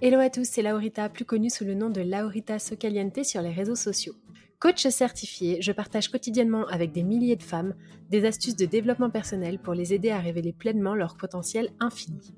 Hello à tous, c'est Laurita, plus connue sous le nom de Laurita Socaliente sur les réseaux sociaux. Coach certifié, je partage quotidiennement avec des milliers de femmes des astuces de développement personnel pour les aider à révéler pleinement leur potentiel infini.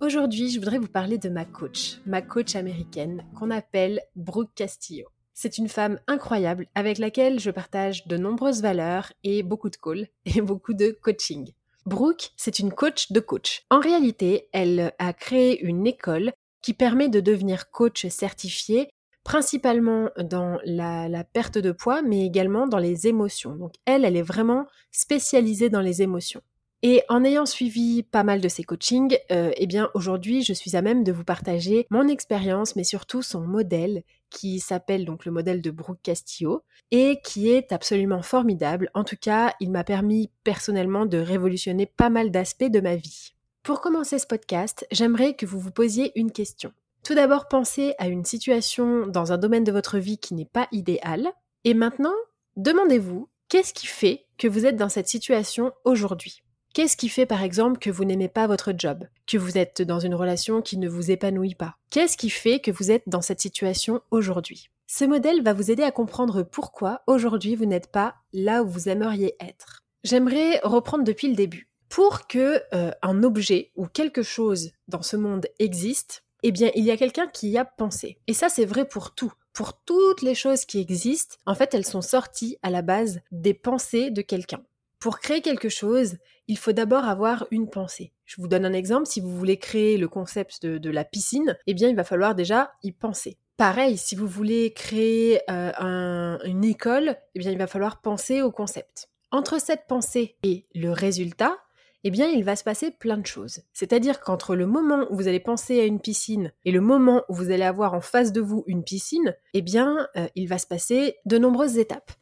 Aujourd'hui, je voudrais vous parler de ma coach, ma coach américaine, qu'on appelle Brooke Castillo. C'est une femme incroyable avec laquelle je partage de nombreuses valeurs et beaucoup de calls et beaucoup de coaching. Brooke, c'est une coach de coach. En réalité, elle a créé une école qui permet de devenir coach certifié principalement dans la, perte de poids, mais également dans les émotions. Donc elle, elle est vraiment spécialisée dans les émotions. Et en ayant suivi pas mal de ses coachings, euh, eh bien aujourd'hui je suis à même de vous partager mon expérience, mais surtout son modèle, qui s'appelle donc le modèle de Brooke Castillo, et qui est absolument formidable. En tout cas, il m'a permis personnellement de révolutionner pas mal d'aspects de ma vie. Pour commencer ce podcast, j'aimerais que vous vous posiez une question. Tout d'abord, pensez à une situation dans un domaine de votre vie qui n'est pas idéal, et maintenant, demandez-vous qu'est-ce qui fait que vous êtes dans cette situation aujourd'hui? Qu'est-ce qui fait par exemple que vous n'aimez pas votre job, que vous êtes dans une relation qui ne vous épanouit pas? Qu'est-ce qui fait que vous êtes dans cette situation aujourd'hui? Ce modèle va vous aider à comprendre pourquoi aujourd'hui vous n'êtes pas là où vous aimeriez être. J'aimerais reprendre depuis le début. Pour que euh, un objet ou quelque chose dans ce monde existe, eh bien, il y a quelqu'un qui y a pensé. Et ça, c'est vrai pour tout. Pour toutes les choses qui existent, en fait, elles sont sorties à la base des pensées de quelqu'un. Pour créer quelque chose, il faut d'abord avoir une pensée. Je vous donne un exemple, si vous voulez créer le concept de, la piscine, eh bien il va falloir déjà y penser. Pareil, si vous voulez créer euh, une école, eh bien il va falloir penser au concept. Entre cette pensée et le résultat, eh bien, il va se passer plein de choses. C'est-à-dire qu'entre le moment où vous allez penser à une piscine et le moment où vous allez avoir en face de vous une piscine, eh bien, euh, il va se passer de nombreuses étapes.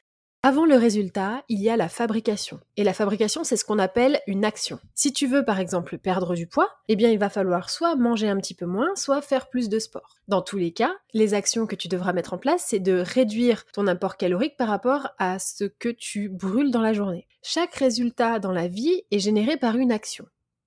Avant le résultat, il y a la fabrication. Et la fabrication, c'est ce qu'on appelle une action. Si tu veux par exemple perdre du poids, eh bien il va falloir soit manger un petit peu moins, soit faire plus de sport. Dans tous les cas, les actions que tu devras mettre en place, c'est de réduire ton apport calorique par rapport à ce que tu brûles dans la journée. Chaque résultat dans la vie est généré par une action.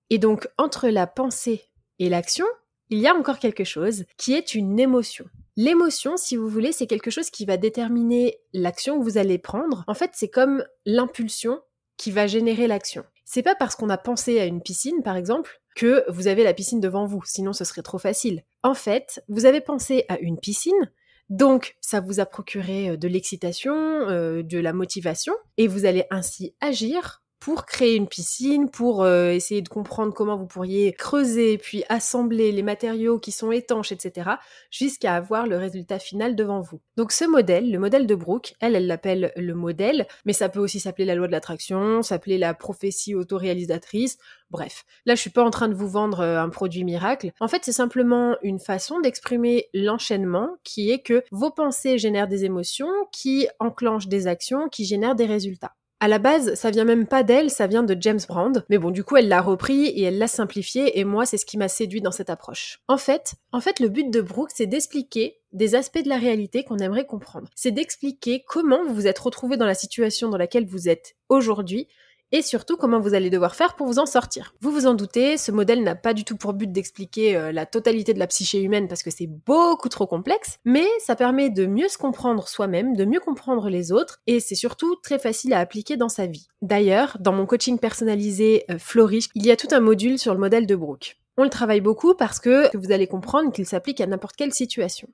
Et donc entre la pensée et l'action, il y a encore quelque chose qui est une émotion. L'émotion, si vous voulez, c'est quelque chose qui va déterminer l'action que vous allez prendre. En fait, c'est comme l'impulsion qui va générer l'action. C'est pas parce qu'on a pensé à une piscine, par exemple, que vous avez la piscine devant vous, sinon ce serait trop facile. En fait, vous avez pensé à une piscine, donc ça vous a procuré euh, de l'excitation, euh, de la motivation, et vous allez ainsi agir pour créer une piscine, pour euh, essayer de comprendre comment vous pourriez creuser, puis assembler les matériaux qui sont étanches, etc., jusqu'à avoir le résultat final devant vous. Donc ce modèle, le modèle de Brooke, elle, elle l'appelle le modèle, mais ça peut aussi s'appeler la loi de l'attraction, s'appeler la prophétie autoréalisatrice, bref. Là, je suis pas en train de vous vendre euh, un produit miracle. En fait, c'est simplement une façon d'exprimer l'enchaînement qui est que vos pensées génèrent des émotions, qui enclenchent des actions, qui génèrent des résultats. À la base, ça vient même pas d'elle, ça vient de James Brand. Mais bon, du coup, elle l'a repris et elle l'a simplifié et moi, c'est ce qui m'a séduit dans cette approche. En fait, en fait, le but de Brooke, c'est d'expliquer des aspects de la réalité qu'on aimerait comprendre. C'est d'expliquer comment vous vous êtes retrouvé dans la situation dans laquelle vous êtes aujourd'hui et surtout comment vous allez devoir faire pour vous en sortir. Vous vous en doutez, ce modèle n'a pas du tout pour but d'expliquer euh, la totalité de la psyché humaine parce que c'est beaucoup trop complexe, mais ça permet de mieux se comprendre soi-même, de mieux comprendre les autres, et c'est surtout très facile à appliquer dans sa vie. D'ailleurs, dans mon coaching personnalisé euh, Flourish, il y a tout un module sur le modèle de Brooke. On le travaille beaucoup parce que vous allez comprendre qu'il s'applique à n'importe quelle situation.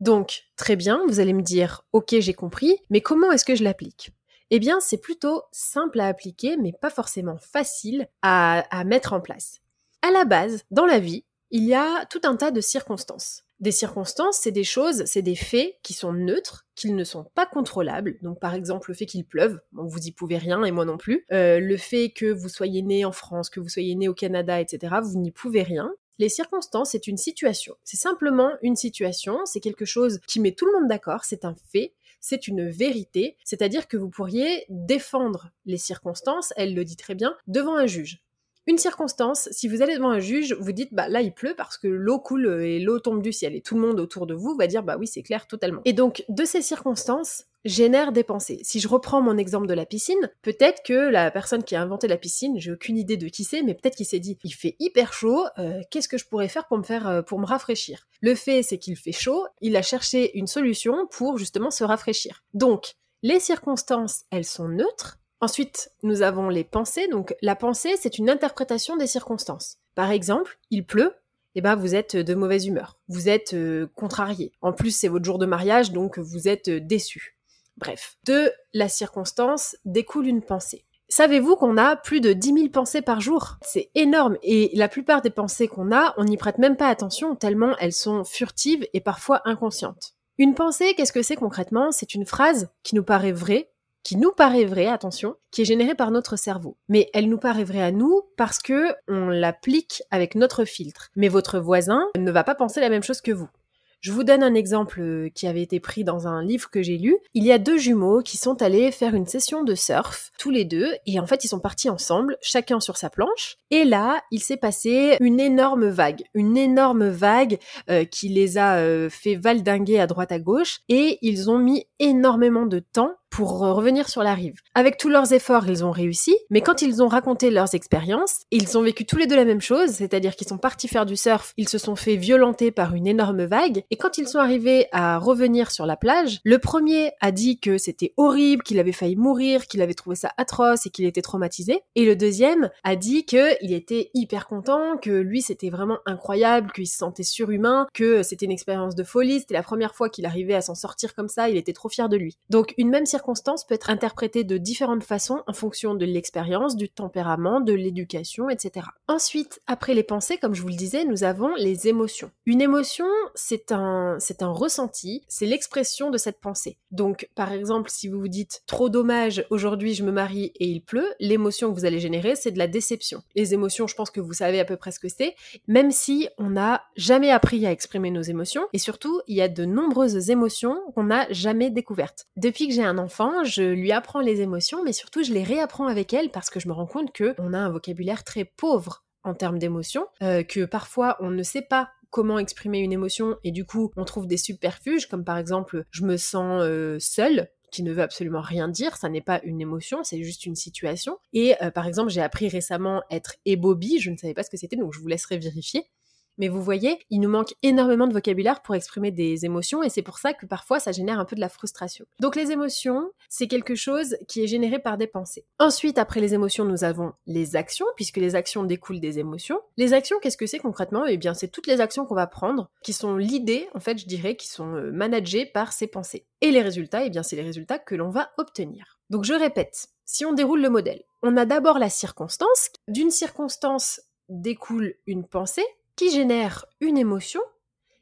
Donc, très bien, vous allez me dire, ok, j'ai compris, mais comment est-ce que je l'applique? Eh bien c'est plutôt simple à appliquer, mais pas forcément facile à, mettre en place. À la base, dans la vie, il y a tout un tas de circonstances. Des circonstances, c'est des choses, c'est des faits qui sont neutres, qu'ils ne sont pas contrôlables. Donc par exemple le fait qu'il pleuve, vous y pouvez rien et moi non plus. Euh, le fait que vous soyez né en France, que vous soyez né au Canada, etc. Vous n'y pouvez rien. Les circonstances, c'est une situation. C'est simplement une situation, c'est quelque chose qui met tout le monde d'accord, c'est un fait, c'est une vérité, c'est-à-dire que vous pourriez défendre les circonstances, elle le dit très bien, devant un juge. Une circonstance, si vous allez devant un juge, vous dites bah là il pleut parce que l'eau coule et l'eau tombe du ciel et tout le monde autour de vous va dire bah oui c'est clair totalement. Et donc de ces circonstances génère des pensées. Si je reprends mon exemple de la piscine, peut-être que la personne qui a inventé la piscine, j'ai aucune idée de qui c'est, mais peut-être qu'il s'est dit il fait hyper chaud, euh, qu'est-ce que je pourrais faire pour me faire euh, pour me rafraîchir? Le fait c'est qu'il fait chaud, il a cherché une solution pour justement se rafraîchir. Donc les circonstances, elles sont neutres, Ensuite, nous avons les pensées. Donc, la pensée, c'est une interprétation des circonstances. Par exemple, il pleut, et eh ben vous êtes de mauvaise humeur, vous êtes euh, contrarié. En plus, c'est votre jour de mariage, donc vous êtes euh, déçu. Bref, de la circonstance découle une pensée. Savez-vous qu'on a plus de 10 000 pensées par jour? C'est énorme et la plupart des pensées qu'on a, on n'y prête même pas attention tellement elles sont furtives et parfois inconscientes. Une pensée, qu'est-ce que c'est concrètement? C'est une phrase qui nous paraît vraie, qui nous paraît vraie, attention, qui est générée par notre cerveau. Mais elle nous paraît vraie à nous parce que on l'applique avec notre filtre. Mais votre voisin ne va pas penser la même chose que vous. Je vous donne un exemple euh, qui avait été pris dans un livre que j'ai lu. Il y a deux jumeaux qui sont allés faire une session de surf, tous les deux, et en fait ils sont partis ensemble, chacun sur sa planche. Et là, il s'est passé une énorme vague, une énorme vague euh, qui les a euh, fait valdinguer à droite à gauche, et ils ont mis énormément de temps pour revenir sur la rive. Avec tous leurs efforts, ils ont réussi, mais quand ils ont raconté leurs expériences, ils ont vécu tous les deux la même chose, c'est-à-dire qu'ils sont partis faire du surf, ils se sont fait violenter par une énorme vague, et quand ils sont arrivés à revenir sur la plage, le premier a dit que c'était horrible, qu'il avait failli mourir, qu'il avait trouvé ça atroce et qu'il était traumatisé, et le deuxième a dit qu'il était hyper content, que lui c'était vraiment incroyable, qu'il se sentait surhumain, que c'était une expérience de folie, c'était la première fois qu'il arrivait à s'en sortir comme ça, il était trop fier de lui. Donc une même circonstance peut être interprétée de différentes façons en fonction de l'expérience, du tempérament, de l'éducation, etc. Ensuite, après les pensées, comme je vous le disais, nous avons les émotions. Une émotion, c'est un, c'est un ressenti, c'est l'expression de cette pensée. Donc, par exemple, si vous vous dites trop dommage, aujourd'hui je me marie et il pleut, l'émotion que vous allez générer, c'est de la déception. Les émotions, je pense que vous savez à peu près ce que c'est, même si on n'a jamais appris à exprimer nos émotions, et surtout, il y a de nombreuses émotions qu'on n'a jamais découvertes. Depuis que j'ai un enfant, je lui apprends les émotions, mais surtout je les réapprends avec elle parce que je me rends compte que on a un vocabulaire très pauvre en termes d'émotions, euh, que parfois on ne sait pas comment exprimer une émotion et du coup on trouve des subterfuges comme par exemple je me sens euh, seule qui ne veut absolument rien dire, ça n'est pas une émotion, c'est juste une situation. Et euh, par exemple, j'ai appris récemment être ébobie, je ne savais pas ce que c'était, donc je vous laisserai vérifier. Mais vous voyez, il nous manque énormément de vocabulaire pour exprimer des émotions et c'est pour ça que parfois ça génère un peu de la frustration. Donc les émotions, c'est quelque chose qui est généré par des pensées. Ensuite, après les émotions, nous avons les actions, puisque les actions découlent des émotions. Les actions, qu'est-ce que c'est concrètement? Eh bien, c'est toutes les actions qu'on va prendre, qui sont l'idée, en fait, je dirais, qui sont euh, managées par ces pensées. Et les résultats, eh bien, c'est les résultats que l'on va obtenir. Donc je répète, si on déroule le modèle, on a d'abord la circonstance. D'une circonstance découle une pensée, qui génère une émotion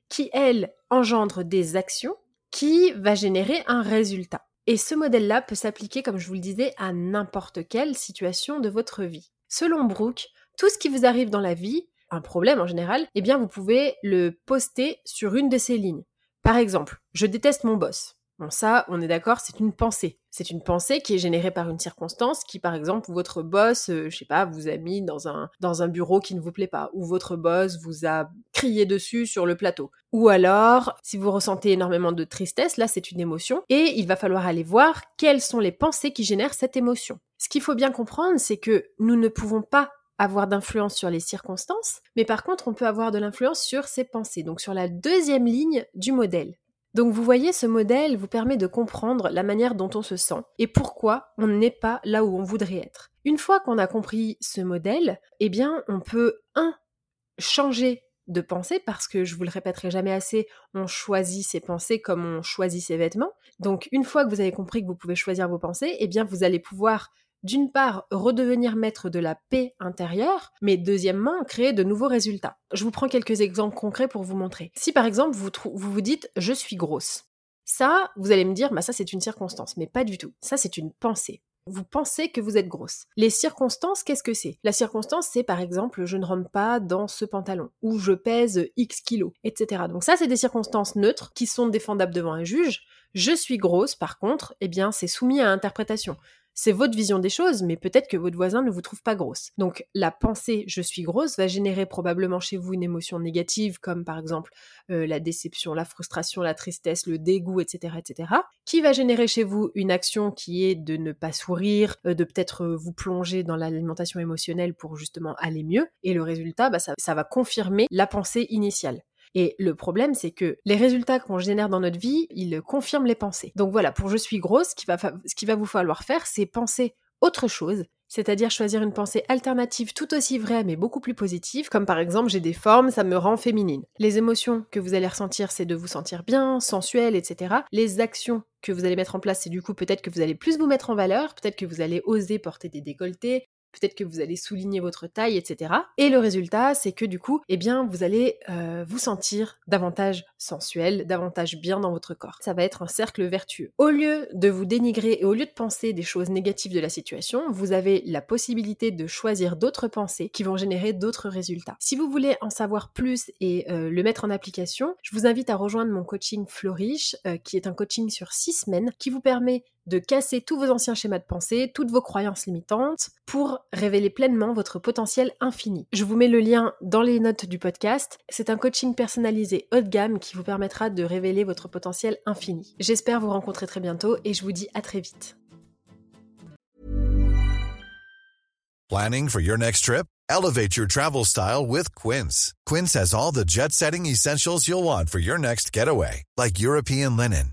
qui, elle, engendre des actions qui va générer un résultat. Et ce modèle-là peut s'appliquer, comme je vous le disais, à n'importe quelle situation de votre vie. Selon Brooke, tout ce qui vous arrive dans la vie, un problème en général, eh bien vous pouvez le poster sur une de ces lignes. Par exemple, je déteste mon boss. Bon, ça, on est d'accord, c'est une pensée. C'est une pensée qui est générée par une circonstance qui, par exemple, votre boss, euh, je sais pas, vous a mis dans un, bureau qui ne vous plaît pas, ou votre boss vous a crié dessus sur le plateau. Ou alors, si vous ressentez énormément de tristesse, là, c'est une émotion, et il va falloir aller voir quelles sont les pensées qui génèrent cette émotion. Ce qu'il faut bien comprendre, c'est que nous ne pouvons pas avoir d'influence sur les circonstances, mais par contre, on peut avoir de l'influence sur ses pensées, donc sur la deuxième ligne du modèle. Donc vous voyez, ce modèle vous permet de comprendre la manière dont on se sent et pourquoi on n'est pas là où on voudrait être. Une fois qu'on a compris ce modèle, eh bien on peut, un, changer de pensée parce que je vous le répéterai jamais assez, on choisit ses pensées comme on choisit ses vêtements. Donc une fois que vous avez compris que vous pouvez choisir vos pensées, eh bien vous allez pouvoir d'une part, redevenir maître de la paix intérieure, mais deuxièmement, créer de nouveaux résultats. Je vous prends quelques exemples concrets pour vous montrer. Si par exemple, vous vous, dites je suis grosse, ça, vous allez me dire, bah ça c'est une circonstance, mais pas du tout. Ça c'est une pensée. Vous pensez que vous êtes grosse. Les circonstances, qu'est-ce que c'est? La circonstance, c'est par exemple, je ne rentre pas dans ce pantalon, ou je pèse X kilos, etc. Donc ça, c'est des circonstances neutres qui sont défendables devant un juge. Je suis grosse, par contre, eh bien, c'est soumis à interprétation c'est votre vision des choses, mais peut-être que votre voisin ne vous trouve pas grosse. Donc la pensée je suis grosse va générer probablement chez vous une émotion négative, comme par exemple euh, la déception, la frustration, la tristesse, le dégoût, etc., etc., qui va générer chez vous une action qui est de ne pas sourire, euh, de peut-être euh, vous plonger dans l'alimentation émotionnelle pour justement aller mieux. Et le résultat, bah, ça va confirmer la pensée initiale. Et le problème, c'est que les résultats qu'on génère dans notre vie, ils confirment les pensées. Donc voilà, pour je suis grosse, ce qui va, qui va vous falloir faire, c'est penser autre chose, c'est-à-dire choisir une pensée alternative tout aussi vraie mais beaucoup plus positive, comme par exemple j'ai des formes, ça me rend féminine. Les émotions que vous allez ressentir, c'est de vous sentir bien, sensuelle, etc. Les actions que vous allez mettre en place, c'est du coup peut-être que vous allez plus vous mettre en valeur, peut-être que vous allez oser porter des décolletés, peut-être que vous allez souligner votre taille, etc. Et le résultat, c'est que du coup, eh bien, vous allez euh, vous sentir davantage sensuel, davantage bien dans votre corps. Ça va être un cercle vertueux. Au lieu de vous dénigrer et au lieu de penser des choses négatives de la situation, vous avez la possibilité de choisir d'autres pensées qui vont générer d'autres résultats. Si vous voulez en savoir plus et euh, le mettre en application, je vous invite à rejoindre mon coaching Flourish, euh, qui est un coaching sur six semaines, qui vous permet de casser tous vos anciens schémas de pensée, toutes vos croyances limitantes, pour révéler pleinement votre potentiel infini. Je vous mets le lien dans les notes du podcast. C'est un coaching personnalisé haut de gamme qui vous permettra de révéler votre potentiel infini. J'espère vous rencontrer très bientôt et je vous dis à très vite. Planning for your next trip? Elevate your travel style with Quince. Quince has all the jet-setting essentials you'll want for your next getaway, like European linen